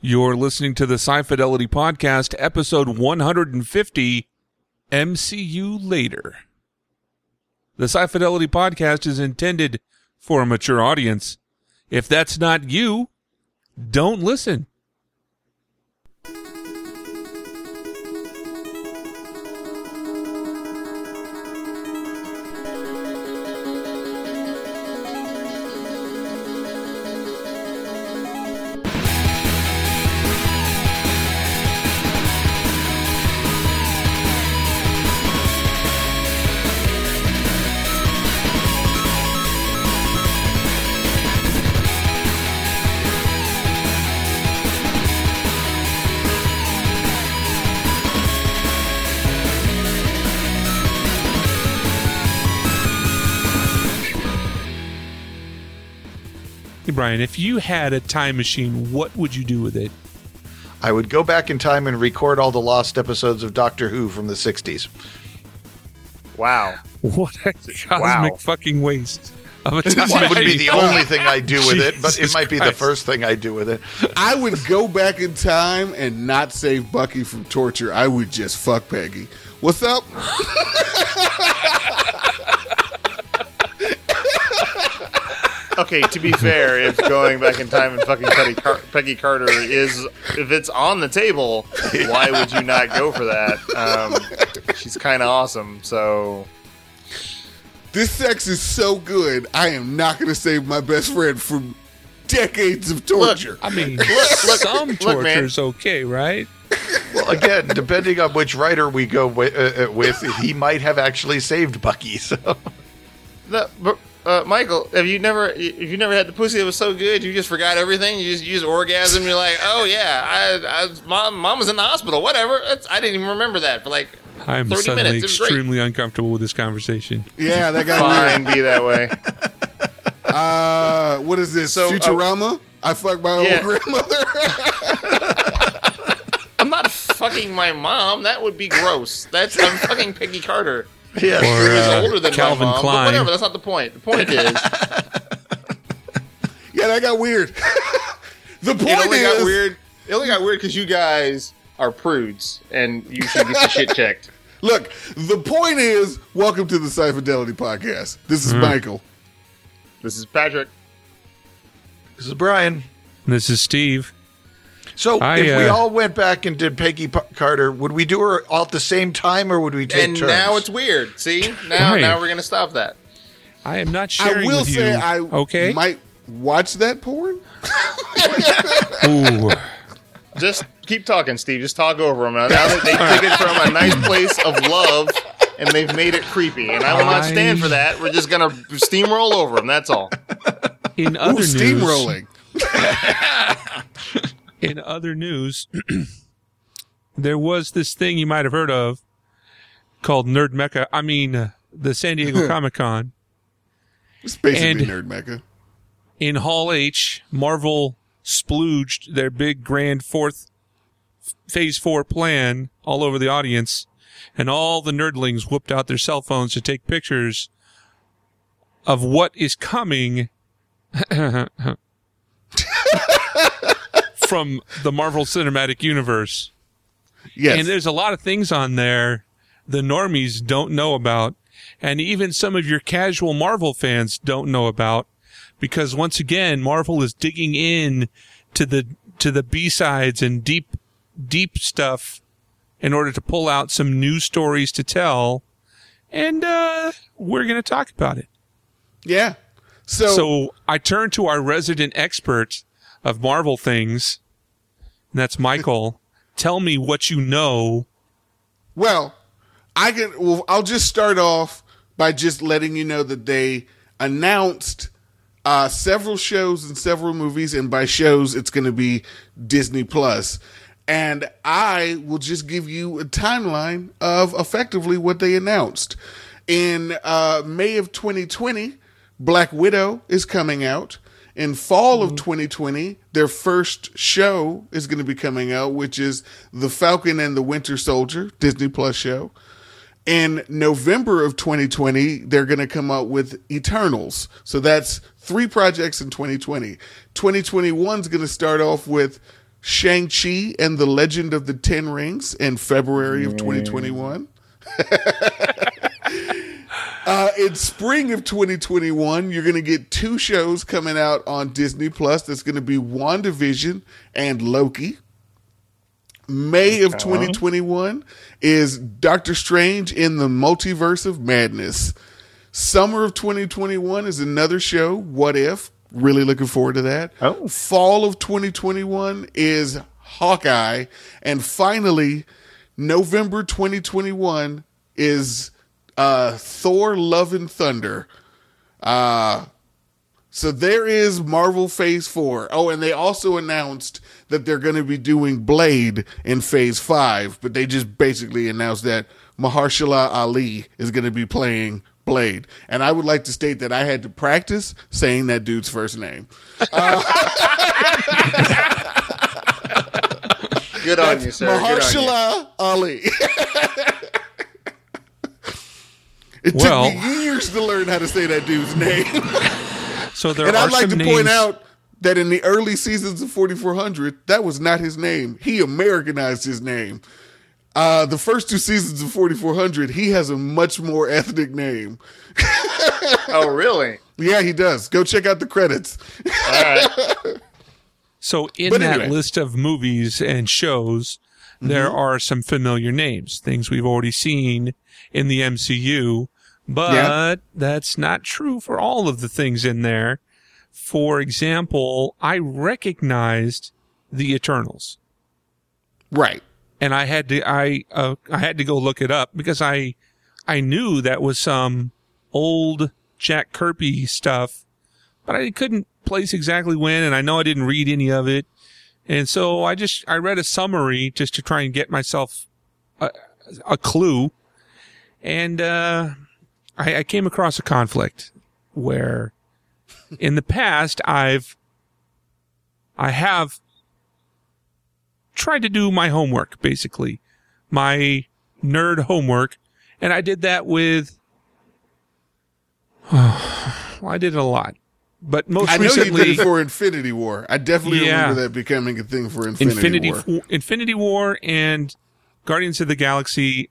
You're listening to the Sci Fidelity Podcast, episode 150 MCU Later. The Sci Fidelity Podcast is intended for a mature audience. If that's not you, don't listen. Brian, if you had a time machine, what would you do with it? I would go back in time and record all the lost episodes of Doctor Who from the 60s. Wow. What a cosmic Wow. fucking waste of a time Well, it would be the only thing I do with it, but it might be the first thing I do with it. I would go back in time and not save Bucky from torture. I would just fuck Peggy. What's up? Okay, to be fair, if going back in time and fucking Peggy, Car- Peggy Carter is, if it's on the table, why would you not go for that? Um, she's kind of awesome, so This sex is so good. I am not going to save my best friend from decades of torture. I mean, look, some look, torture is okay, right? Well, again, depending on which writer we go with, uh, uh, with he might have actually saved Bucky. So the, but, uh, Michael, have you never, if you never had the pussy that was so good, you just forgot everything. You just use orgasm. You're like, oh yeah, I, I mom, mom was in the hospital. Whatever. That's, I didn't even remember that for like I'm 30 suddenly minutes. It great. extremely uncomfortable with this conversation. yeah, that got Fine, be that way. Uh, what is this? So, uh, Futurama? I fucked my yeah. old grandmother. I'm not fucking my mom. That would be gross. That's I'm fucking Peggy Carter. Yeah, Or Who is uh, older than Calvin my mom. Klein. But whatever. That's not the point. The point is, yeah, that got weird. the point it only is, got weird. It only got weird because you guys are prudes and you should get your shit checked. look, the point is, welcome to the Sci Fidelity Podcast. This is Michael. This is Patrick. this is Brian. This is Steve. So I, if we uh, all went back and did Peggy P- Carter, would we do her all at the same time, or would we take turns? and turns? now it's weird. See, now Right. now we're gonna stop that. I am not sure. I sharing will with say you. I okay. might watch that porn. Ooh. Just keep talking, Steve. Just talk over them. Now that they took it from a nice place of love and they've made it creepy, and I will not stand for that. We're just gonna steamroll over them. That's all. In Ooh, other news, steamrolling. in other news, there was this thing you might have heard of called Nerd Mecca. I mean, uh, the San Diego Comic Con. It's basically And- Nerd Mecca. In Hall H, Marvel splooged their big grand fourth phase four plan all over the audience, and all the nerdlings whooped out their cell phones to take pictures of what is coming from the Marvel Cinematic Universe. Yes. And there's a lot of things on there the normies don't know about, and even some of your casual Marvel fans don't know about, because once again, Marvel is digging in to the to the B sides and deep deep stuff in order to pull out some new stories to tell, and uh, we're going to talk about it. yeah. So, So I turn to our resident expert of Marvel things, and that's Michael. Tell me what you know well, I can. Well, I'll just start off by just letting you know that they announced uh, several shows and several movies, and by shows, it's going to be Disney Plus. And I will just give you a timeline of effectively what they announced. In uh, May of 2020, Black Widow is coming out. In fall of mm-hmm. 2020, their first show is going to be coming out, which is The Falcon and the Winter Soldier, Disney Plus show. In November of 2020, they're going to come out with Eternals. So that's three projects in 2020. 2021 is going to start off with Shang-Chi and the Legend of the Ten Rings in February of 2021. uh, in spring of 2021, you're going to get two shows coming out on Disney Plus. That's going to be WandaVision and Loki. May of 2021 is Doctor Strange in the Multiverse of Madness. Summer of 2021 is another show, What If? Really looking forward to that. Oh. Fall of 2021 is Hawkeye. And finally, November 2021 is uh, Thor Love and Thunder. Uh, so there is Marvel Phase 4. Oh, and they also announced that they're going to be doing Blade in Phase 5, but they just basically announced that Mahershala Ali is going to be playing Blade. And I would like to state that I had to practice saying that dude's first name. Good on you, sir. Good on you. Ali. it Well- took me years to learn how to say that dude's name. So there and are I'd like to some point out that in the early seasons of 4400, that was not his name. He Americanized his name. Uh, the first two seasons of 4400, he has a much more ethnic name. Oh, really? Yeah, he does. Go check out the credits. All right. So in But that anyway. list of movies and shows, Mm-hmm. there are some familiar names, things we've already seen in the MCU, but Yeah. that's not true for all of the things in there. For example, I recognized the Eternals. Right. and I had to I uh, I had to go look it up because I I knew that was some old Jack Kirby stuff, but I couldn't place exactly when, and I know I didn't read any of it, and so I just I read a summary just to try and get myself a, a clue, and uh, I, I came across a conflict where in the past I've I have tried to do my homework, basically, my nerd homework, and I did that with. well, I did it a lot, but most I know you did it for Infinity War. I definitely Yeah. remember that becoming a thing for Infinity, Infinity War. War. Infinity War and Guardians of the Galaxy.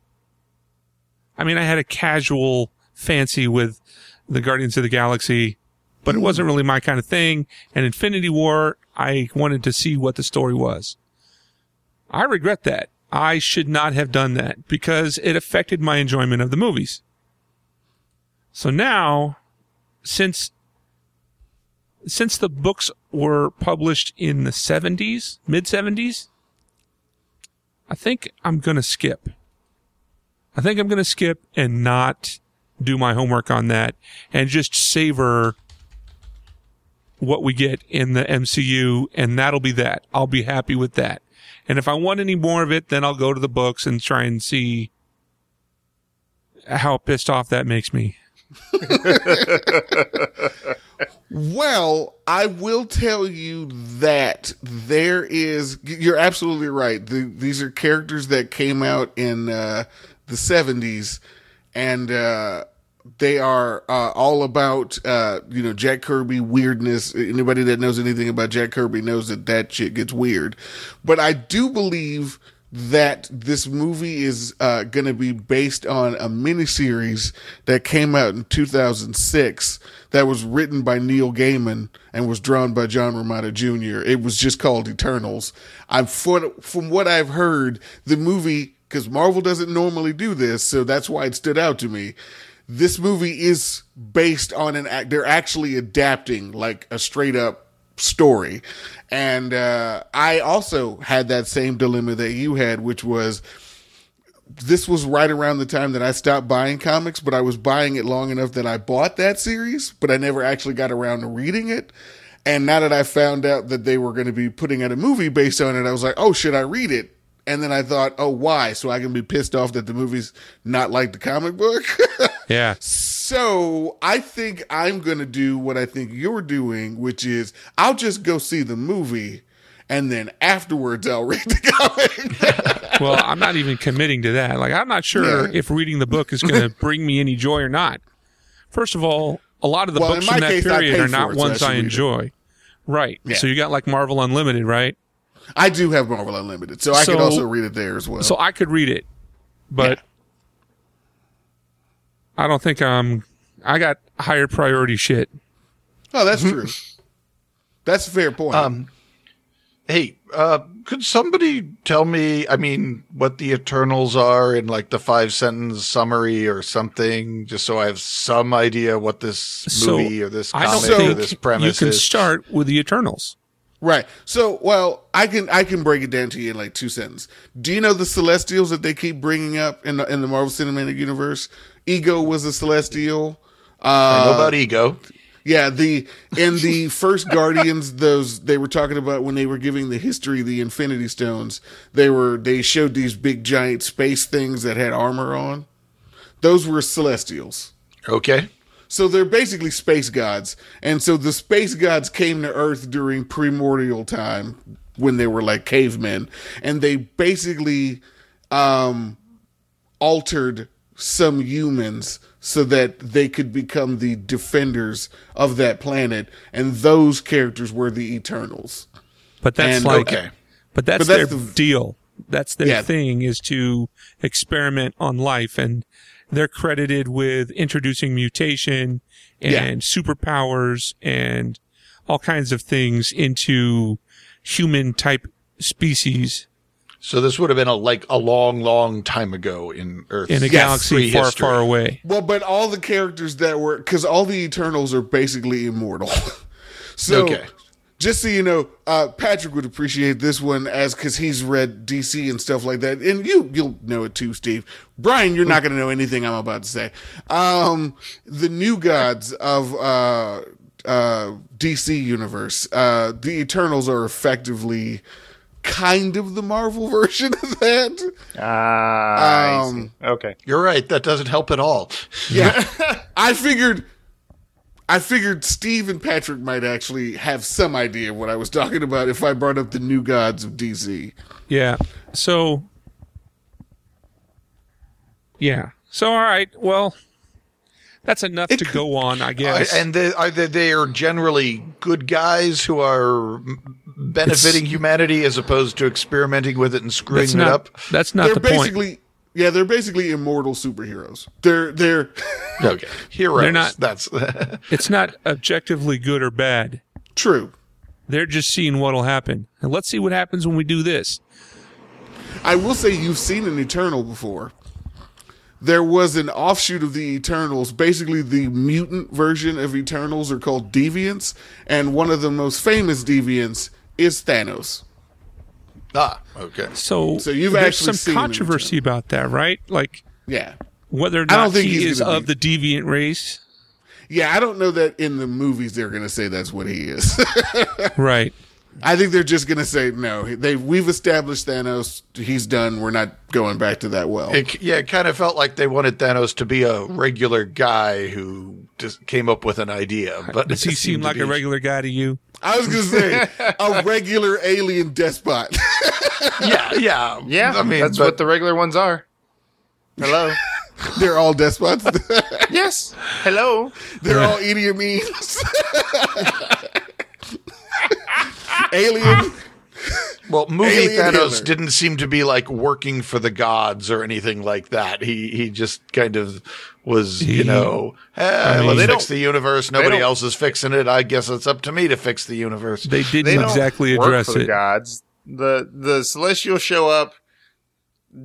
I mean, I had a casual fancy with the Guardians of the Galaxy, but it wasn't really my kind of thing. And Infinity War, I wanted to see what the story was. I regret that. I should not have done that because it affected my enjoyment of the movies. So now, since since the books were published in the 70s, mid 70s, I think I'm going to skip. I think I'm going to skip and not do my homework on that and just savor what we get in the MCU and that'll be that. I'll be happy with that. And if I want any more of it, then I'll go to the books and try and see how pissed off that makes me. Well, I will tell you that there is. You're absolutely right. The, these are characters that came out in uh, the 70s, and uh, they are uh, all about uh, you know Jack Kirby weirdness. Anybody that knows anything about Jack Kirby knows that that shit gets weird. But I do believe that this movie is uh, going to be based on a miniseries that came out in 2006 that was written by Neil Gaiman and was drawn by John Romita Jr. It was just called Eternals. I'm from, from what I've heard, the movie because Marvel doesn't normally do this, so that's why it stood out to me. This movie is based on an act. They're actually adapting like a straight up story. And uh, I also had that same dilemma that you had, which was this was right around the time that I stopped buying comics, but I was buying it long enough that I bought that series, but I never actually got around to reading it. And now that I found out that they were going to be putting out a movie based on it, I was like, oh, should I read it? And then I thought, oh, why? So I can be pissed off that the movie's not like the comic book. Yeah. So I think I'm going to do what I think you're doing, which is I'll just go see the movie and then afterwards I'll read the comic. well, I'm not even committing to that. Like, I'm not sure Yeah. if reading the book is going to bring me any joy or not. First of all, a lot of the Well, books in from that case, period are not it, so I ones I read it. enjoy. Right. Yeah. So you got like Marvel Unlimited, right? I do have Marvel Unlimited, so I could also read it there as well. So I could read it, but I don't think I'm. I got higher priority shit. oh, that's true. That's a fair point. Um, hey, uh, could somebody tell me, I mean, what the Eternals are in like the five sentence summary or something, just so I have some idea what this So movie or this I don't comic or think this you can is? start with the Eternals. Right. So, well, I can I can break it down to you in like two sentences. Do you know the Celestials that they keep bringing up in the in the Marvel Cinematic Universe? Ego was a Celestial. I know Uh, about ego. yeah, the in the first Guardians, those they were talking about when they were giving the history of the Infinity Stones. They were they showed these big giant space things that had armor on. Those were Celestials. Okay. So they're basically space gods. And so the space gods came to Earth during primordial time when they were like cavemen. And they basically um, altered some humans so that they could become the defenders of that planet. And those characters were the Eternals. But that's And- like, Okay. but that's, But that's their the- deal. That's their Yeah. thing is to experiment on life, and they're credited with introducing mutation and Yeah. superpowers and all kinds of things into human type species So this would have been a like a long, long time ago in Earth. in a Yes, galaxy far, prehistory. far away. Well, but all the characters that were because all the Eternals are basically immortal. so, Okay. Just so you know, uh, Patrick would appreciate this one as because he's read DC and stuff like that, and you you'll know it too, Steve. Brian, you're not going to know anything I'm about to say. Um, the new gods of uh, uh, DC universe, uh, the Eternals are effectively kind of the Marvel version of that. Ah, I Um, okay. You're right. That doesn't help at all. Yeah. I figured I figured Steve and Patrick might actually have some idea of what I was talking about if I brought up the new gods of DC. Yeah. So, yeah. So, all right. Well, that's enough to go on, I guess. and they, are they, they are generally good guys who are m- benefiting humanity as opposed to experimenting with it and screwing that's it not. up. That's not they're the point. Basically yeah, they're basically immortal superheroes. They're they're Okay, heroes. They're not- That's It's not objectively good or bad. true. They're just seeing what'll happen. And let's see what happens when we do this. I will say you've seen an Eternal before. There was an offshoot of the Eternals. Basically, the mutant version of Eternals are called Deviants, and one of the most famous Deviants is Thanos. Ah okay. So, So you've there's actually some seen them in controversy about that, right? Like Yeah. whether or I don't not think he he's is of be- the deviant race. Yeah, I don't know that in the movies they're going to say that's what he is. Right. I think they're just going to say no. They we've established Thanos. He's done. We're not going back to that well. It, yeah, it kind of felt like they wanted Thanos to be a regular guy who just came up with an idea. But Does he seem seemed to like be- a regular guy to you? I was going to say a regular alien despot. Yeah, yeah, Yeah, I um, mean, that's but- what the regular ones are. Hello. they're all despots. yes. Hello. they're all Idi Amin's. alien. Well, movie Alien Thanos Hitler. didn't seem to be like working for the gods or anything like that. He he just kind of was, you He- know, eh, mean- let's They fix don't- the universe. Nobody else is fixing it. I guess it's up to me to fix the universe. They didn't They exactly address for the it. gods. The the celestials show up.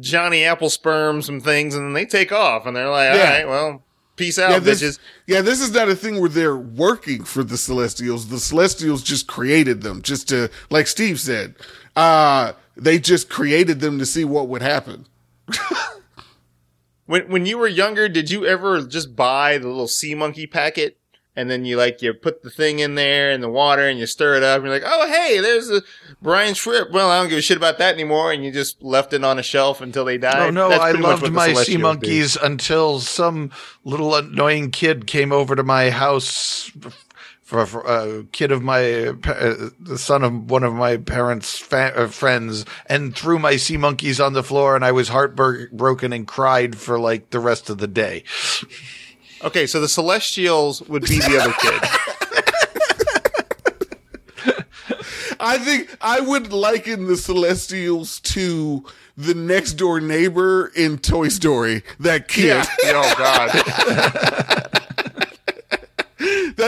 Johnny Apple sperm some things, and then they take off, and they're like, Yeah. "All right, well, peace out, Yeah this, bitches." yeah, this is not a thing where they're working for the Celestials. The Celestials just created them, just to, like Steve said, uh, they just created them to see what would happen. When when you were younger, did you ever just buy the little sea monkey packet? And then you like you put the thing in there in the water and you stir it up and you're like, oh hey, there's a brine shrimp. Well, I don't give a shit about that anymore, and you just left it on a shelf until they died. Oh no, That's I loved my sea do. monkeys until some little annoying kid came over to my house. For, for a kid of my, uh, the son of one of my parents' fa- uh, friends, and threw my sea monkeys on the floor, and I was heartbroken and cried for like the rest of the day. Okay, so the Celestials would be the other kid. I think I would liken the Celestials to the next door neighbor in Toy Story. That kid. oh God.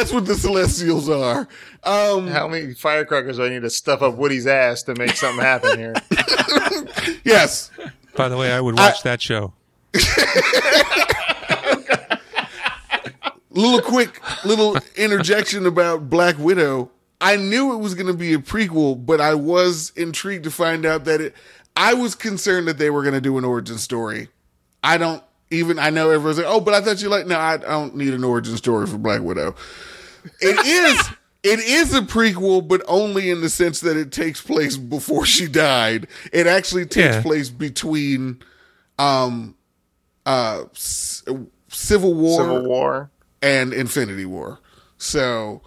That's what the Celestials are. Um, How many firecrackers do I need to stuff up Woody's ass to make something happen here? yes. By the way, I would watch that show. little quick little interjection about Black Widow. I knew it was going to be a prequel, but I was intrigued to find out that it. I was concerned that they were going to do an origin story. I don't even. I know everyone's like, "Oh, but I thought you like." No, I, I don't need an origin story for Black Widow. It is. It is a prequel, but only in the sense that it takes place before she died. It actually takes Yeah. place between, um, uh, C- Civil War Civil War. and Infinity War. So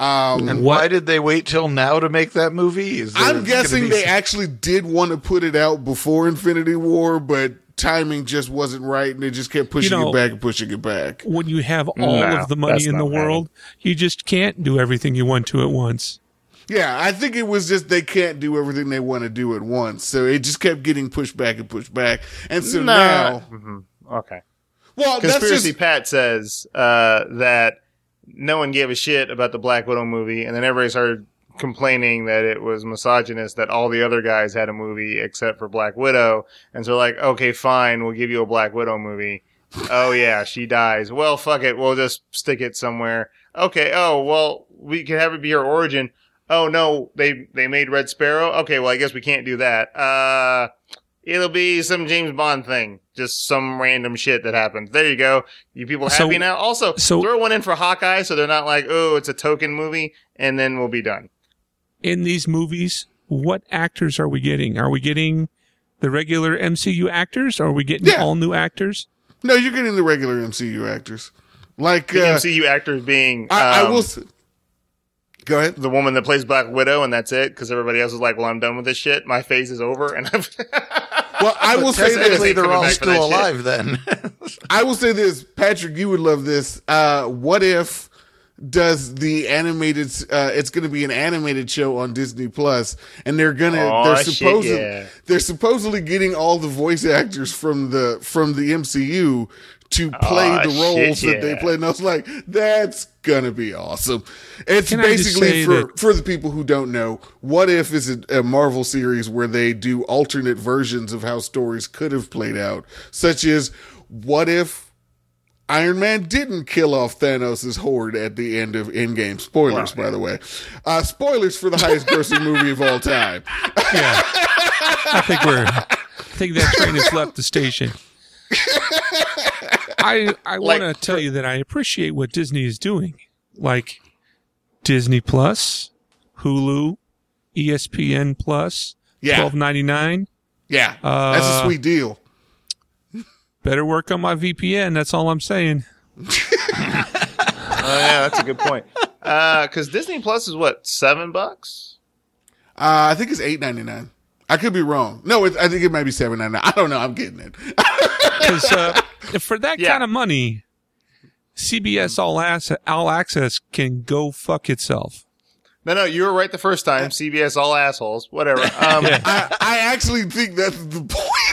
um, And What- why did they wait till now to make that movie? Is I'm guessing be they some- actually did want to put it out before Infinity War, but timing just wasn't right, and they just kept pushing know- it back and pushing it back. When you have all No, of the money in the not world, you just can't do everything you want to at once. Yeah, I think it was just they can't do everything they want to do at once, so it just kept getting pushed back and pushed back, and so Nah. now, Mhm. Okay. well, that's Conspiracy just Pat says uh, that no one gave a shit about the Black Widow movie, and then everybody started complaining that it was misogynist that all the other guys had a movie except for Black Widow, and so like, okay, fine, we'll give you a Black Widow movie. oh yeah, she dies. Well, fuck it, we'll just stick it somewhere. Okay. Oh well, we can have it be her origin. Oh no, they they made Red Sparrow. Okay, well I guess we can't do that. Uh, it'll be some James Bond thing, just some random shit that happens. There you go. You people So- happy now? Also, so- throw one in for Hawkeye, so they're not like, oh, it's a token movie, and then we'll be done. In these movies, what actors are we getting? Are we getting the regular MCU actors? Or are we getting Yeah. all new actors? no, you're getting the regular MCU actors, like The uh, MCU actors being, I, I um, will. s- Go ahead. the woman that plays Black Widow, and that's it. Because everybody else is like, "Well, I'm done with this shit. My phase is over." And I've Well, I will say Technically, this. they're all Coming back for that still shit. alive then. I will say this, Patrick. You would love this. Uh, what if does the animated? Uh, it's going to be an animated show on Disney Plus, and they're gonna. Aw, they're shit, supposedly yeah. they're supposedly getting all the voice actors from the from the MCU to play Aw, the roles shit, that they play. And I was like, that's gonna be awesome. It's Can basically for that- for the people who don't know, what if is a, a Marvel series where they do alternate versions of how stories could have played out, such as what if Iron Man didn't kill off Thanos' horde at the end of Endgame. Spoilers, by the way. Uh, spoilers for the highest grossing movie of all time. Yeah. I think we're, I think that train has left the station. I, I Like- want to tell you that I appreciate what Disney is doing. Like Disney Plus, Hulu, ESPN Plus, Yeah. twelve ninety nine. Yeah, that's a Uh, sweet deal. Better work on my VPN. That's all I'm saying. Oh yeah, that's a good point. Uh because Disney Plus is what seven bucks. Uh, I think it's eight ninety nine. I could be wrong. No, it, I think it might be seven ninety nine. I don't know. I'm getting it. Because uh, for that Yeah. kind of money, CBS All, Ass- All Access can go fuck itself. No, no, you were right the first time. CBS all assholes. Whatever. Um, I, I actually think that's the point.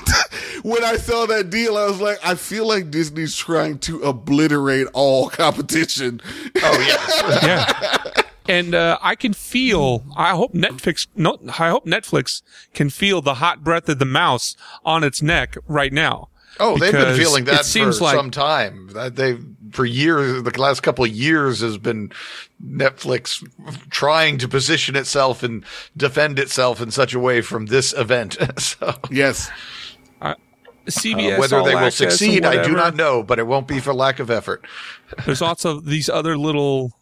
When I saw that deal, I was like, I feel like Disney's trying to obliterate all competition. oh yeah. Yeah. And uh, I can feel. I hope Netflix. No, I hope Netflix can feel the hot breath of the mouse on its neck right now. Oh, they've been feeling that seems for like- some time. That they for years, the last couple of years has been Netflix trying to position itself and defend itself in such a way from this event. so yes. CBS. uh, whether All they will succeed, I do not know, but it won't be for lack of effort. There's also these other little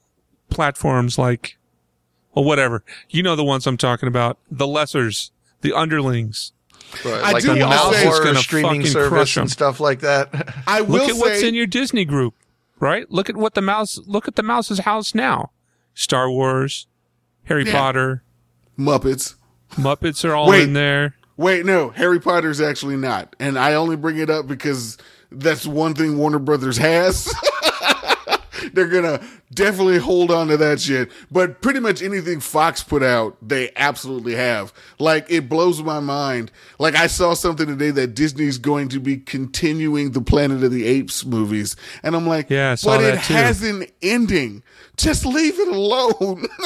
platforms like, well, whatever. You know the ones I'm talking about. The lessers, the underlings. But I like do the wanna say- Malware gonna streaming fucking service crush 'em. and stuff like that. I will Look at say, what's in your Disney group, right? Look at what the mouse. Look at the mouse's house now. Star Wars, Harry Yeah. Potter, Muppets. Muppets are all Wait. in there. Wait, no, Harry Potter's actually not. And I only bring it up because that's one thing Warner Brothers has. they're gonna definitely hold on to that shit. But pretty much anything Fox put out, they absolutely have. Like it blows my mind. Like I saw something today that Disney's going to be continuing the Planet of the Apes movies, and I'm like, Yeah, I saw but it too. has an ending. Just leave it alone.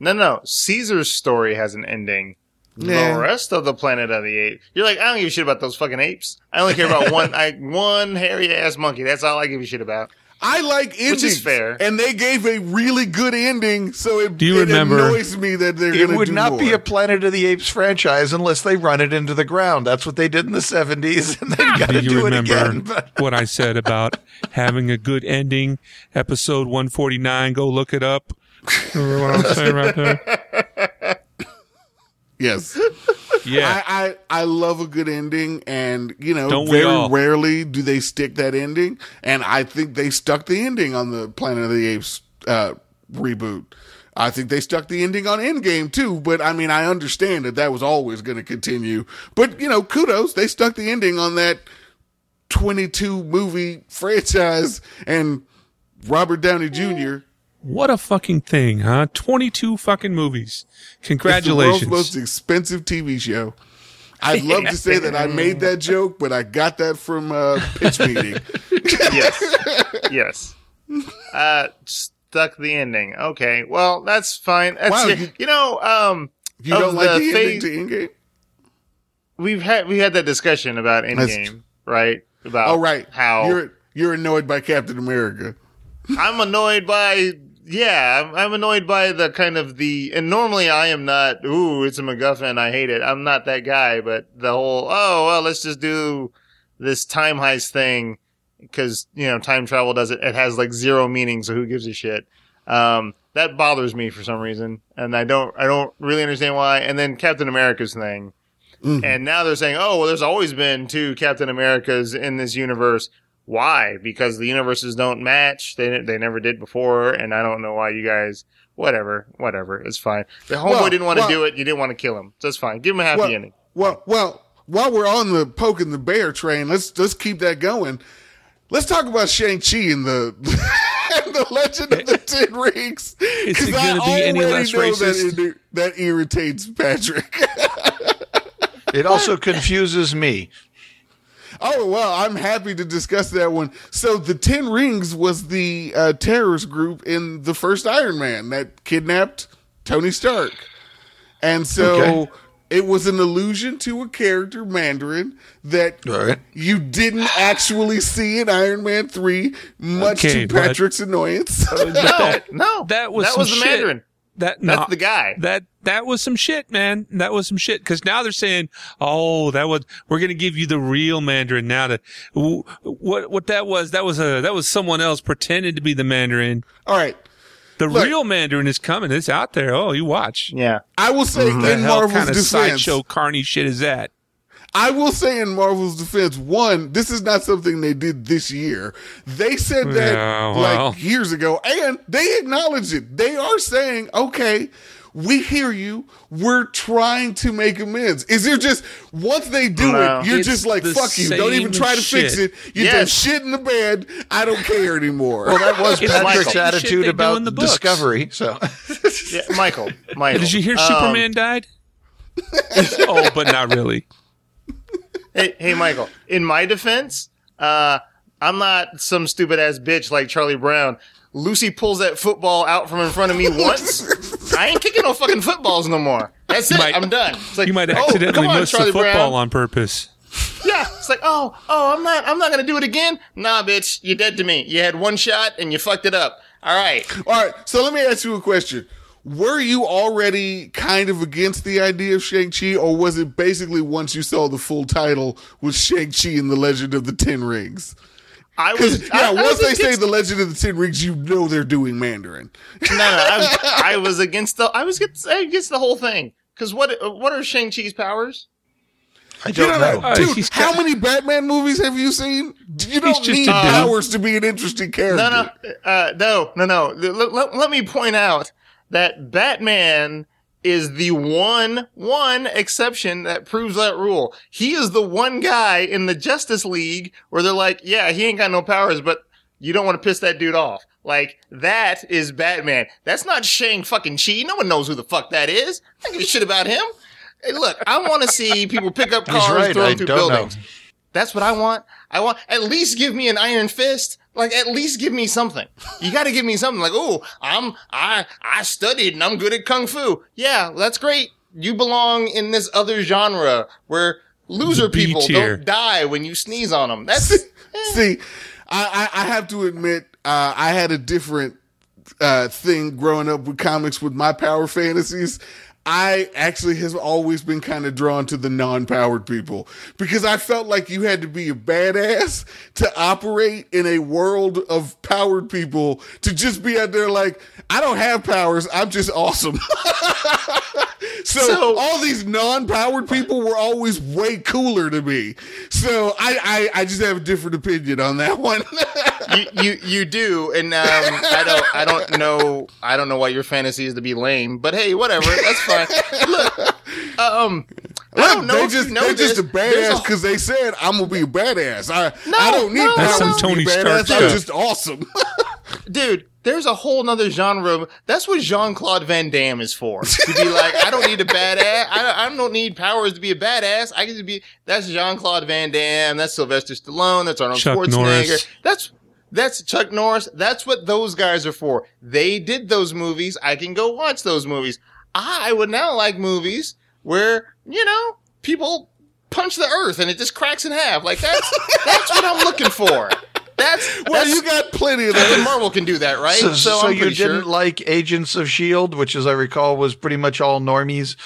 No, no. Caesar's story has an ending. Yeah. The rest of the Planet of the Apes, you're like, I don't give a shit about those fucking apes. I only care about one, I, one hairy ass monkey. That's all I give a shit about. I like endings, is fair. and they gave a really good ending. So it, Do you it remember- annoys me that they're It going to would do it. It would not more. be a Planet of the Apes franchise unless they run it into the ground. That's what they did in the 70s, and they've ah. got Do to you do it remember again. What I said about having a good ending? Episode 149. Go look it up. Remember what I'm saying right there? Yes. Yeah. I, I I love a good ending, and you know, Don't very rarely do they stick that ending, and I think they stuck the ending on the Planet of the Apes uh, reboot. I think they stuck the ending on Endgame too, but I mean, I understand that that was always going to continue. But you know, kudos, they stuck the ending on that twenty-two movie franchise, and Robert Downey Jr. What a fucking thing, huh? 22 fucking movies. It's Congratulations. the world's most expensive TV show. I'd love to say that I made that joke, but I got that from a pitch meeting. Yes. yes. Uh, stuck the ending. Okay. Well, that's fine. That's, Wow, you, you- you know, um, You don't like the the ending phase- to Endgame? we've had, we had that discussion about That's- Endgame, right? About Oh, right. how you're you're annoyed by Captain America. I'm annoyed by yeah, I'm, I'm annoyed by the kind of the and normally I am not ooh, it's a MacGuffin, I hate it. I'm not that guy, but the whole oh well, let's just do this time heist thing because you know time travel does it. It has like zero meaning, so who gives a shit? Um, that bothers me for some reason, and I don't I don't really understand why. And then Captain America's thing. Mhm. And now they're saying, oh, well, there's always been two Captain Americas in this universe. Why? Because the universes don't match. They they never did before, and I don't know why you guys. Whatever, whatever. It's fine. The homeboy Well, didn't want to well- do it. You didn't want to kill him. That's fine. Give him a happy well, ending. well, well, while we're on the poking the bear train, let's let's keep that going. Let's talk about Shang Chi and the and the Legend of the Ten Rings. Is it 'Cause I gonna be any already less know racist? That, it- that irritates Patrick. it also confuses me. Oh well, I'm happy to discuss that one. So the Ten Rings was the uh, terrorist group in the first Iron Man that kidnapped Tony Stark, and so Okay. it was an allusion to a character Mandarin that All right. you didn't actually see in Iron Man three, much Okay, to Patrick's annoyance. No, no, that was that was the shit. Mandarin. That That's no, the guy. That that was some shit, man. That was some shit. Because now they're saying, "Oh, that was we're going to give you the real Mandarin." Now to what what that was? That was a that was someone else pretending to be the Mandarin. All right, The Look. real Mandarin is coming. It's out there. Oh, you watch. Yeah. I will say mm-hmm. The in hell Marvel's kind of defense, sideshow carny shit is that? I will say in Marvel's defense, one, this is not something they did this year. They said that Yeah, well. like years ago, and they acknowledge it. They are saying, okay, we hear you. We're trying to make amends. Is there just once they do No. it, you're It's just like, fuck you. Don't even try to fix it. You Yes. just shit in the bed. I don't care anymore. Well, that was Patrick's attitude about the books. Discovery. So Yeah, Michael. Michael. Did you hear Um, Superman died? oh, but not really. Hey, hey, Michael. In my defense, uh, I'm not some stupid ass bitch like Charlie Brown. Lucy pulls that football out from in front of me once. I ain't kicking no fucking footballs no more. That's it. might- I'm done. It's like, You might oh, accidentally come on, miss the football Brown. on purpose. Yeah, it's like, oh, oh, I'm not, I'm not gonna do it again. Nah, bitch, you're dead to me. You had one shot and you fucked it up. All right. All right, so let me ask you a question. Were you already kind of against the idea of Shang-Chi, or was it basically once you saw the full title was Shang-Chi and the Legend of the Ten Rings? I was, yeah, I, I once was they say the Legend of the Ten Rings, you know they're doing Mandarin. no, no, I was, I was against the, I was against, against the whole thing. Because what, what are Shang Chi's powers? I don't don't know. know. Uh, Dude, he's how got- many Batman movies have you seen? You don't need powers to be an interesting character. No, no, uh, no, no, no. Let, let- let me point out that Batman is the one, one exception that proves that rule. He is the one guy in the Justice League where they're like, yeah, he ain't got no powers, but you don't want to piss that dude off. Like that is Batman. That's not Shang fucking Chi. No one knows who the fuck that is. I don't give a shit about him. Hey, look, I want to see people pick up cars, right, throw them through don't know. buildings. That's what I want. I want at least give me an Iron Fist. Like at least give me something. You got to give me something. Like oh, I'm I I studied and I'm good at kung fu. Yeah, that's great. You belong in this other genre where loser B people tier. don't die when you sneeze on them. That's See, I, I, I have to admit, uh, I had a different uh, thing growing up with comics with my power fantasies. I actually has always been kind of drawn to the non-powered people because I felt like you had to be a badass to operate in a world of powered people to just be out there like I don't have powers, I'm just awesome. so, So- all these non-powered people were always way cooler to me. So I I, I just have a different opinion on that one. you, you you do, and um, I don't I don't know I don't know why your fantasy is to be lame, but hey, whatever, that's fine. Look, um, I don't know they just you know they're just a There's badass because they said I'm gonna be a badass. I No, I don't need no, That's powers some to Tony Stark badass. I'm just awesome. dude, there's a whole nother genre. That's what Jean Claude Van Damme is for. To be like, I don't need a badass. I, I don't need powers to be a badass. I can just be. That's Jean Claude Van Damme. That's Sylvester Stallone. That's Arnold Chuck Schwarzenegger. Norris. That's that's Chuck Norris. That's what those guys are for. They did those movies. I can go watch those movies. I would now like movies where you know people punch the earth and it just cracks in half. Like that's that's what I'm looking for. That's well, that's, you got plenty of that. Marvel can do that, right? So, so, I'm you didn't sure. like Agents of Shield, which, as I recall, was pretty much all normies.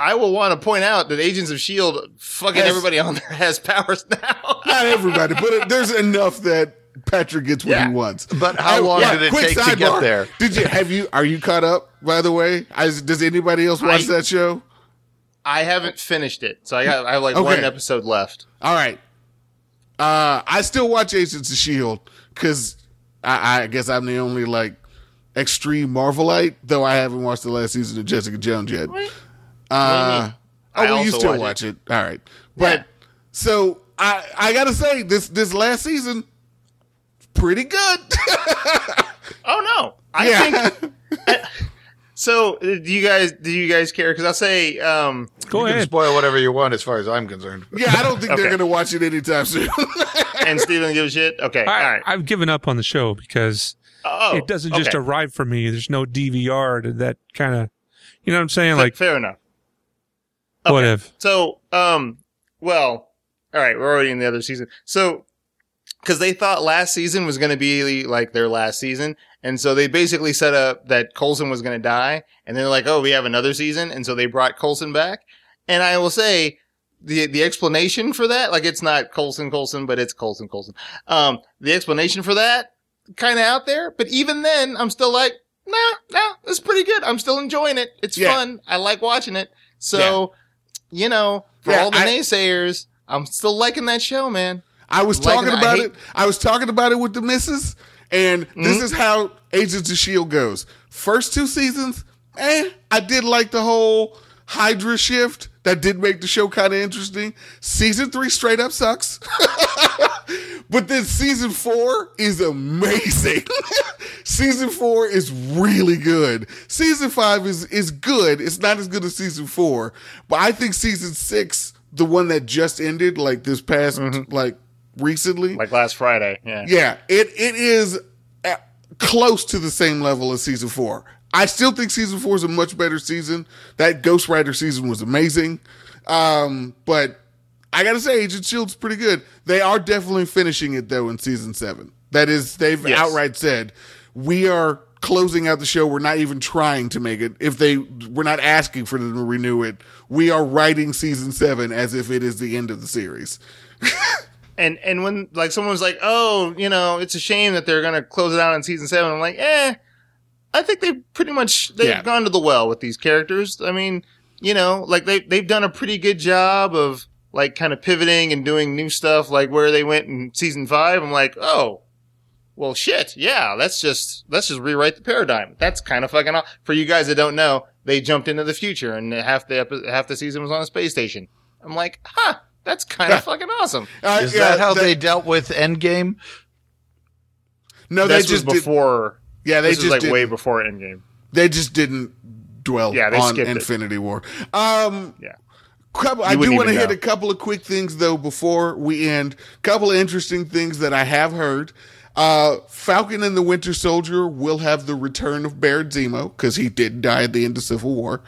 I will want to point out that Agents of Shield, fucking Has- everybody on there has powers now. Not everybody, but there's enough that Patrick gets what Yeah. he wants. But how I- long yeah, did it take to get sidebar. there? Did you have you? Are you caught up? By the way, does anybody else watch I- that show? I haven't finished it, so I got I have like Okay. one episode left. All right. Uh, I still watch Agents of Shield because I, I guess I'm the only like extreme Marvelite, though I haven't watched the last season of Jessica Jones yet. What? Uh, oh, I well, you still watch watch it. All right, but Yeah. so I I gotta say this this last season pretty good. Oh no, I yeah, think so. uh, Do you guys do you guys care? Because I'll say, um, Go you can ahead. spoil whatever you want, as far as I'm concerned. yeah. I don't think they're gonna watch it anytime soon. and Steven give a shit. Okay, all I, right. I've given up on the show because Oh, it doesn't just okay. arrive for me. There's no DVR to that kind of, you know what I'm saying? Fa- Like, fair enough. Okay. what if? So, um, well, all right, we're already in the other season. So, because they thought last season was going to be like their last season, and so they basically set up that Coulson was going to die, and they're like, "Oh, we have another season," and so they brought Coulson back. And I will say, the the explanation for that, like, it's not Coulson Coulson, but it's Coulson Coulson. Um, the explanation for that, kind of out there, but even then, I'm still like, nah, nah, it's pretty good. I'm still enjoying it. It's Yeah. fun. I like watching it. So, you know, for Yeah, all the I- naysayers, I'm still liking that show, man. I was Like, talking I about hate- it. I was talking about it with the missus, and this Mm-hmm. is how Agents of Shield goes. First two seasons, eh, I did like the whole Hydra shift. That did make the show kind of interesting. Season three straight up sucks. but then season four is amazing. season four is really good. Season five is is good. It's not as good as season four, but I think season six, the one that just ended, like this past, like recently. Like last Friday. Yeah. yeah, it it is uh, close to the same level as season four. I still think season four is a much better season. That Ghost Rider season was amazing, um, but I gotta say, Agent Shield's pretty good. They are definitely finishing it though in season seven. That is, they've Yes. outright said we are closing out the show. We're not even trying to make it. If they, we're not asking for them to renew it. We are writing season seven as if it is the end of the series. And and when like someone's like, oh, you know, it's a shame that they're gonna close it out in season seven. I'm like, eh. I think they've pretty much they've Yeah. gone to the well with these characters. I mean, you know, like they they've done a pretty good job of like kind of pivoting and doing new stuff. Like where they went in season five. I'm like, oh, well, shit, yeah. Let's just let's just rewrite the paradigm. That's kind of fucking. Aw- For you guys that don't know, they jumped into the future and half the half the season was on a space station. I'm like, huh. That's kind of fucking awesome. Uh, Is yeah, that how they dealt with Endgame? No, this they just was did, before. yeah, they this just was like did, way before Endgame. they just didn't dwell Yeah, they on skipped it. Infinity War. Um, Yeah. couple, I do want to hit a couple of quick things though before we end. Couple of interesting things that I have heard. Uh, Falcon and the Winter Soldier will have the return of Baron Zemo because he did die at the end of Civil War.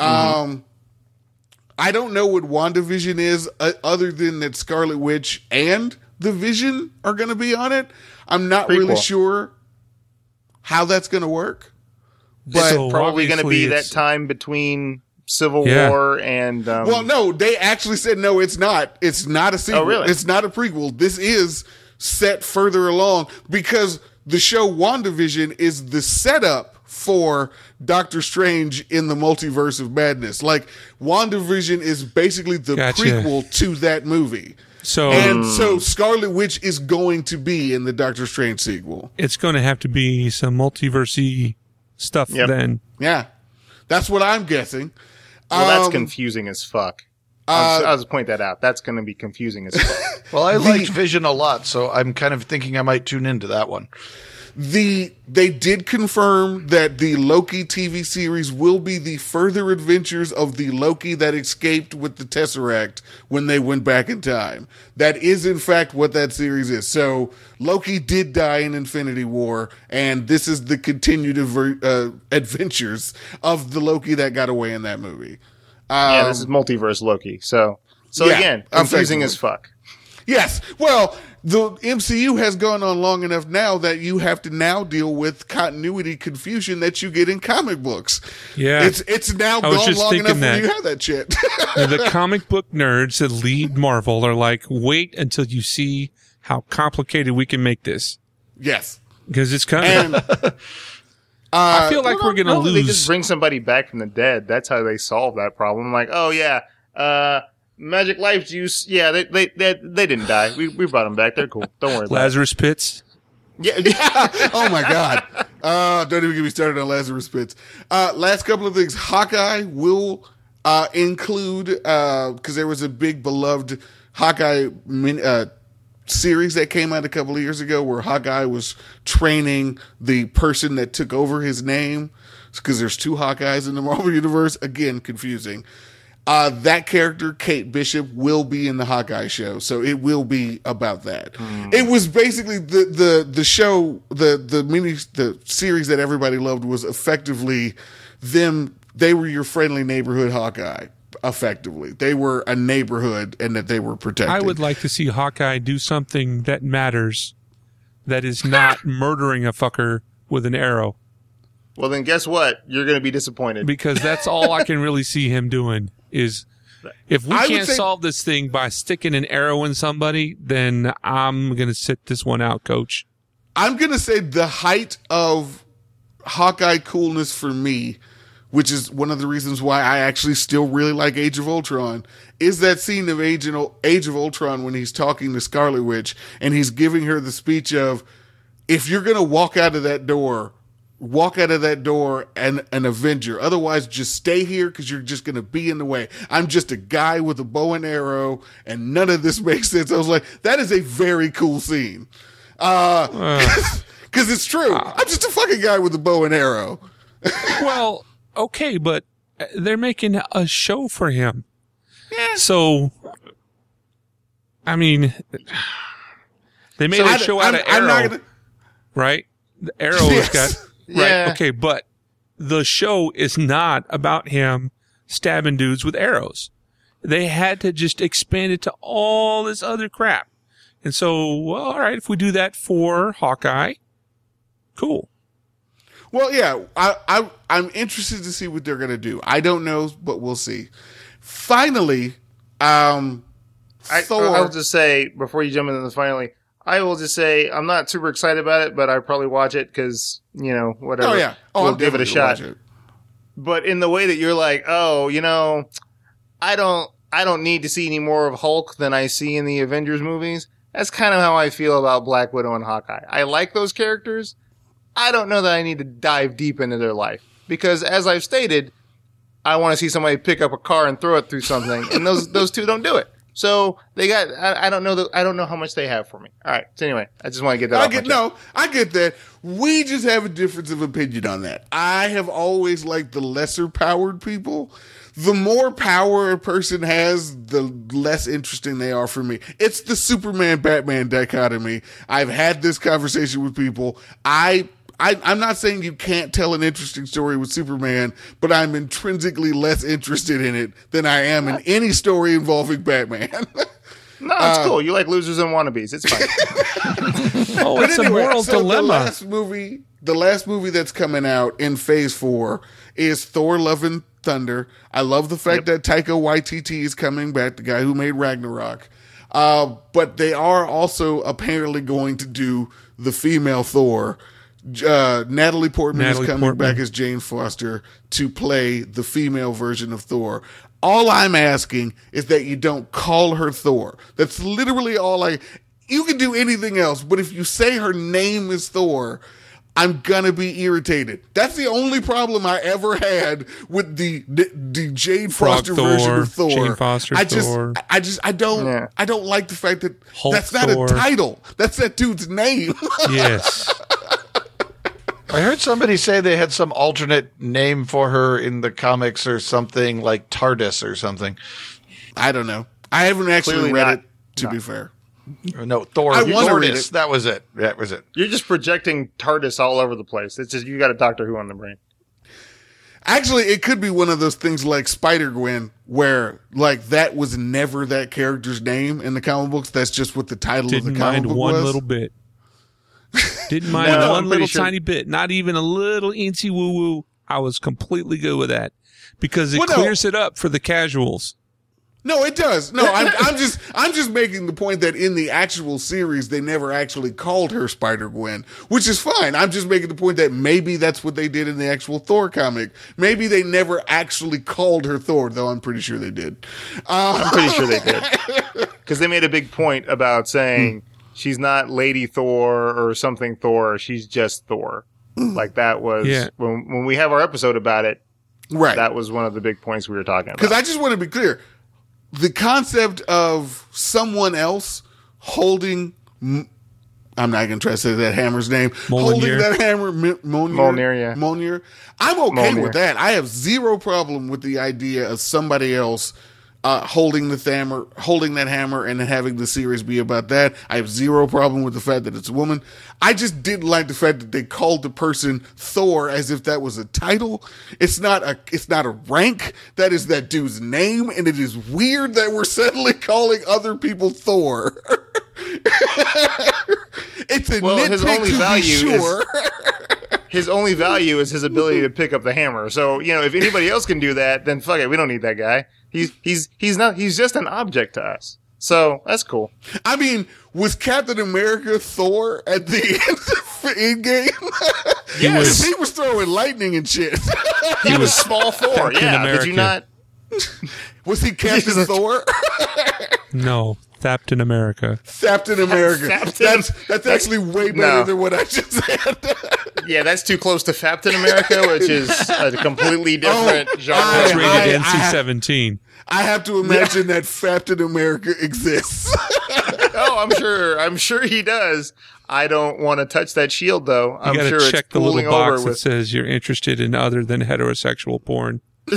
Mm-hmm. Um, I don't know what WandaVision is uh, other than that Scarlet Witch and the Vision are going to be on it. I'm not really sure how that's going to work. But So Probably going to be that time between Civil Yeah. War and. Um, Well, no, they actually said no. It's not. It's not a sequel. Oh, really? It's not a prequel. This is set further along because the show WandaVision is the setup for Doctor Strange in the Multiverse of Madness. Like WandaVision is basically the Gotcha. prequel to that movie. So And so Scarlet Witch is going to be in the Doctor Strange sequel. it's going to have to be some multiversy stuff Yep. then. Yeah. That's what I'm guessing. well, that's Um, confusing as fuck. I'll, just, I'll just point that out. That's going to be confusing as fuck. Well, I liked Vision a lot, so I'm kind of thinking I might tune into that one. The they did confirm that the Loki TV series will be the further adventures of the Loki that escaped with the Tesseract when they went back in time. That is in fact what that series is. So Loki did die in Infinity War, and this is the continued uh, adventures of the Loki that got away in that movie. yeah, this is multiverse Loki. So, so Um, Yeah, again, confusing as fuck. Yes. Well, the MCU has gone on long enough now that you have to now deal with continuity confusion that you get in comic books. Yeah. It's it's now I was gone just long enough thinking that. you have that shit. the comic book nerds that lead Marvel are like, wait until you see how complicated we can make this yes. because it's coming. And I feel like Well, we're going to no, They just bring somebody back from the dead. That's how they solve that problem. Like, oh yeah, uh, magic life juice. Yeah, they they they, they didn't die. We we brought them back. They're cool. Don't worry about Lazarus pits. it. Yeah, oh my god. Uh, don't even get me started on Lazarus Pits. Uh, last couple of things. Hawkeye will uh, include because there was a big beloved Hawkeye min, uh, series that came out a couple of years ago where Hawkeye was training the person that took over his name because there's two Hawkeyes in the Marvel universe. Again, confusing. Uh, that character, Kate Bishop, will be in the Hawkeye show, so it will be about that. It was basically the the the show, the the mini the series that everybody loved was effectively them. They were your friendly neighborhood Hawkeye. Effectively, they were a neighborhood, and that they were protected. I would like to see Hawkeye do something that matters, that is not murdering a fucker with an arrow, well then, guess what? You're going to be disappointed. because that's all I can really see him doing. Is if we I can't say- solve this thing by sticking an arrow in somebody, then I'm going to sit this one out, Coach. I'm gonna say the height of Hawkeye coolness for me, which is one of the reasons why I actually still really like Age of Ultron, is that scene of Age, Age of Ultron when he's talking to Scarlet Witch and he's giving her the speech of, "If you're gonna walk out of that door." Walk out of that door and an Avenger. Otherwise, just stay here because you're just going to be in the way. I'm just a guy with a bow and arrow, and none of this makes sense. I was like, that is a very cool scene. Uh, because it's true. I'm just a fucking guy with a bow and arrow. well, okay, but uh, they're making a show for him. yeah. So, I mean, they made So a I- show out I'm- of Arrow, gonna- right? The Arrow has Yes. got right. Yeah. Okay, but the show is not about him stabbing dudes with arrows. They had to just expand it to all this other crap. And so, well, all right, if we do that for Hawkeye, cool. Well, yeah, I, I I'm interested to see what they're gonna do. I don't know, but we'll see. Finally, um, I, Thor. I'll just say before you jump into this finally, I will just say I'm not super excited about it, but I probably watch it because you know whatever. oh yeah, oh, we'll I'm give it a shot. it. But in the way that you're like, oh, you know, I don't, I don't need to see any more of Hulk than I see in the Avengers movies. That's kind of how I feel about Black Widow and Hawkeye. I like those characters. I don't know that I need to dive deep into their life because, as I've stated, I want to see somebody pick up a car and throw it through something, and those those two don't do it. So they got. I, I don't know. The, I don't know how much they have for me. All right. So anyway, I just want to get that. I off get no, I get that. We just have a difference of opinion on that. I have always liked the lesser powered people. The more power a person has, the less interesting they are for me. It's the Superman Batman dichotomy. I've had this conversation with people. I I, I'm not saying you can't tell an interesting story with Superman, but I'm intrinsically less interested in it than I am in any story involving Batman. No, it's cool. You like losers and wannabes. It's fine. Oh, But it's anyway, a moral so The dilemma. last movie, the last movie that's coming out in Phase Four is Thor: Love and Thunder. I love the fact that Taika Waititi is coming back, the guy who made Ragnarok. Uh, but they are also apparently going to do the female Thor. Uh, Natalie Portman Natalie is coming Portman. back as Jane Foster to play the female version of Thor. All I'm asking is that you don't call her Thor. That's literally all I. You can do anything else, but if you say her name is Thor, I'm gonna be irritated. That's the only problem I ever had with the the, the Jane Frog Foster version Thor, of Thor. Jane Foster I just, Thor. I just, I don't, Yeah. I don't like the fact that Hulk that's not Thor. a title. That's that dude's name. yes. I heard somebody say they had some alternate name for her in the comics or something like TARDIS or something. I don't know. I haven't actually Clearly read not- it. To be fair. No, Thor. I wanna read it. That was it. That was it. You're just projecting TARDIS all over the place. It's just you got a Doctor Who on the brain. Actually, it could be one of those things like Spider Gwen, where like that was never that character's name in the comic books. That's just what the title of Didn't the comic mind book one was. little bit. Didn't mind No, one little sure- tiny bit. Not even a little incy woo woo. I was completely good with that because it Well, no. clears it up for the casuals. No, it does. No, I'm, I'm just I'm just making the point that in the actual series they never actually called her Spider Gwen, which is fine. I'm just making the point that maybe that's what they did in the actual Thor comic. Maybe they never actually called her Thor, though I'm pretty sure they did. Uh, I'm pretty sure they did because they made a big point about saying she's not Lady Thor or something Thor. She's just Thor. Mm. Like that was Yeah. when when we have our episode about it. right. That was one of the big points we were talking about. Because. I just want to be clear. The concept of someone else holding. m- I'm not going to try to say that hammer's name. Holding that hammer, M- Mjolnir. Mjolnir, yeah. Mjolnir. I'm okay Mjolnir. with that. I have zero problem with the idea of somebody else uh, holding the hammer, holding that hammer, and then having the series be about that. I have zero problem with the fact that it's a woman. I just didn't like the fact that they called the person Thor as if that was a title. It's not a, it's not a rank. That is that dude's name, and it is weird that we're suddenly calling other people Thor. it's a Well, nitpick his only to value be is- sure. his only value is his ability to pick up the hammer. So you know, if anybody else can do that, then fuck it, we don't need that guy. He's he's he's not. He's just an object to us. So that's cool. I mean, was Captain America Thor at the end of Endgame? He was- he was throwing lightning and shit. He was small Thor. Captain yeah, did you not? was he Captain Thor? No, Captain America. Captain America. Captain- that's that's actually way better No. than what I just said. Yeah, that's too close to Captain America, which is a completely oh, different Oh, genre. I- It's of rated NC seventeen. I have to imagine that Captain America exists. oh, I'm sure. I'm sure he does. I don't want to touch that shield, though. I'm got to sure check it's the little box over that with. says you're interested in other than heterosexual porn.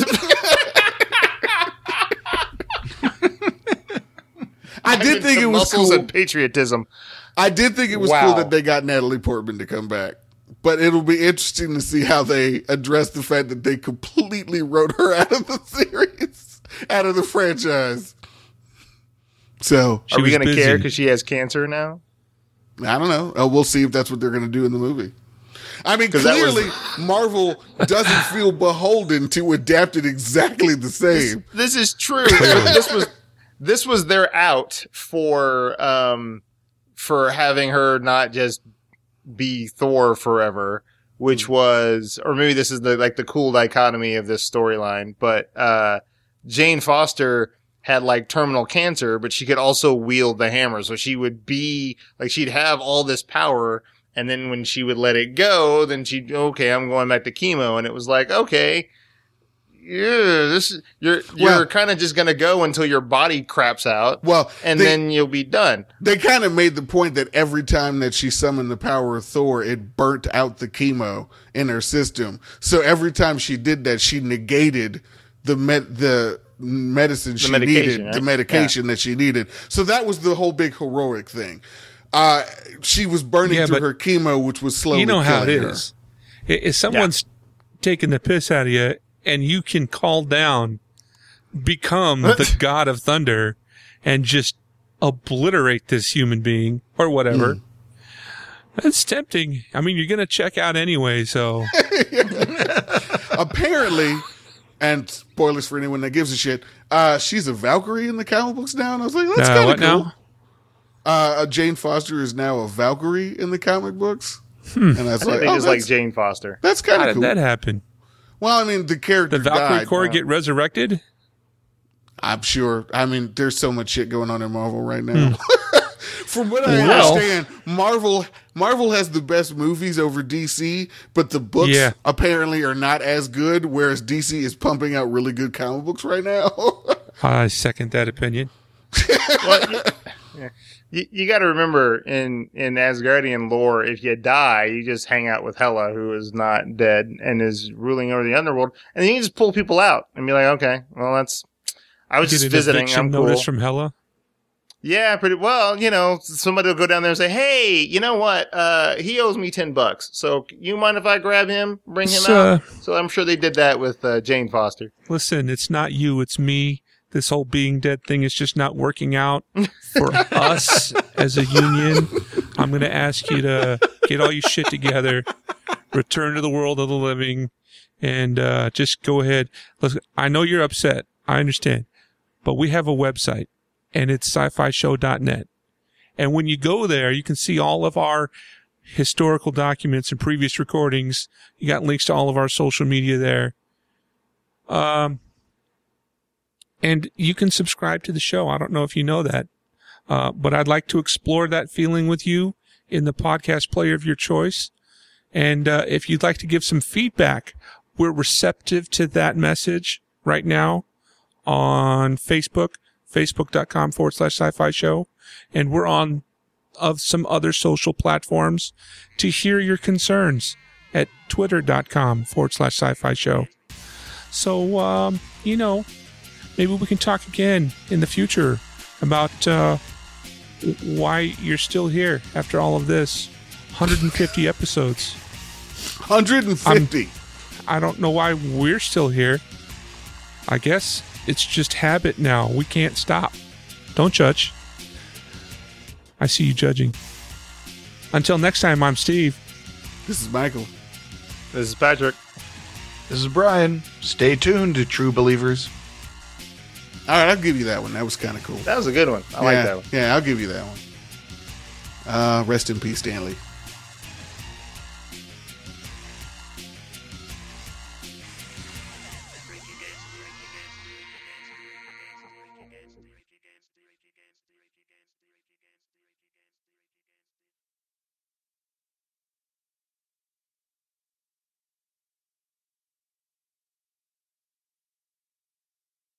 I did think it was muscles cool. and patriotism. I did think it was Wow. cool that they got Natalie Portman to come back. But it'll be interesting to see how they address the fact that they completely wrote her out of the series, out of the franchise. So She Are we was going to busy. care because she has cancer now? I don't know. Uh, we'll see if that's what they're going to do in the movie. I mean, 'Cause that was- clearly Marvel doesn't feel beholden to adapt it exactly the same. This is true. this was this was their out for um for having her not just be Thor forever, which was or maybe this is the like the cool dichotomy of this storyline, but uh Jane Foster had like terminal cancer, but she could also wield the hammer. So she would be like she'd have all this power and then when she would let it go, then she'd okay, I'm going back to chemo and it was like, okay, yeah, this is you're Well- you're kind of just gonna go until your body craps out. Well, and they- then you'll be done. They kind of made the point that every time that she summoned the power of Thor, it burnt out the chemo in her system. So every time she did that, she negated the med- the medicine she medication, needed, right? the medication that she needed. So that was the whole big heroic thing. Uh, she was burning Yeah, through her chemo, which was slowly you know how it is. her. If someone's taking the piss out of you and you can call down, become the god of thunder and just obliterate this human being or whatever. Hmm. That's tempting. I mean, you're going to check out anyway. So Apparently, and spoilers for anyone that gives a shit, uh, she's a Valkyrie in the comic books now. And I was like, that's Uh, kind of cool. now? Uh, Jane Foster is now a Valkyrie in the comic books. And that's I like, think oh, just like Jane Foster. that's kind of cool. how of did cool. that happen? Well, I mean, the character The Valkyrie died. Corps get resurrected? I'm sure. I mean, there's so much shit going on in Marvel right now. Hmm. From what I Well- understand, Marvel Marvel has the best movies over DC, but the books Yeah. apparently are not as good. Whereas DC is pumping out really good comic books right now. I second that opinion. Well, you, yeah. you, you got to remember in in Asgardian lore, if you die, you just hang out with Hela, who is not dead and is ruling over the underworld, and then you just pull people out and be like, okay, well that's. I was Get just visiting. I'm cool. notice from Hela. Yeah, pretty well. You know, somebody will go down there and say, "Hey, you know what? Uh, he owes me ten bucks. So you mind if I grab him, bring him It's, out?" uh, So I'm sure they did that with uh, Jane Foster. Listen, it's not you, it's me. This whole being dead thing is just not working out for us as a union. I'm going to ask you to get all your shit together, return to the world of the living, and uh, just go ahead. Listen, I know you're upset. I understand. But we have a website, and it's sci fi show.net. And when you go there, you can see all of our historical documents and previous recordings. You got links to all of our social media there. Um, and you can subscribe to the show. I don't know if you know that, uh, but I'd like to explore that feeling with you in the podcast player of your choice. And uh, if you'd like to give some feedback, we're receptive to that message right now on Facebook, facebook.com forward slash sci-fi show. And we're on of some other social platforms to hear your concerns at twitter.com forward slash sci-fi show. So, um, you know, maybe we can talk again in the future about uh, why you're still here after all of this 150 episodes. 150. I don't know why we're still here. I guess it's just habit now. We can't stop. Don't judge. I see you judging. Until next time, I'm Steve. This is Michael. This is Patrick. This is Brian. Stay tuned, true believers. All right, I'll give you that one. That was kind of cool. That was a good one. I yeah, like that one. Yeah, I'll give you that one. Uh, rest in peace, Stanley.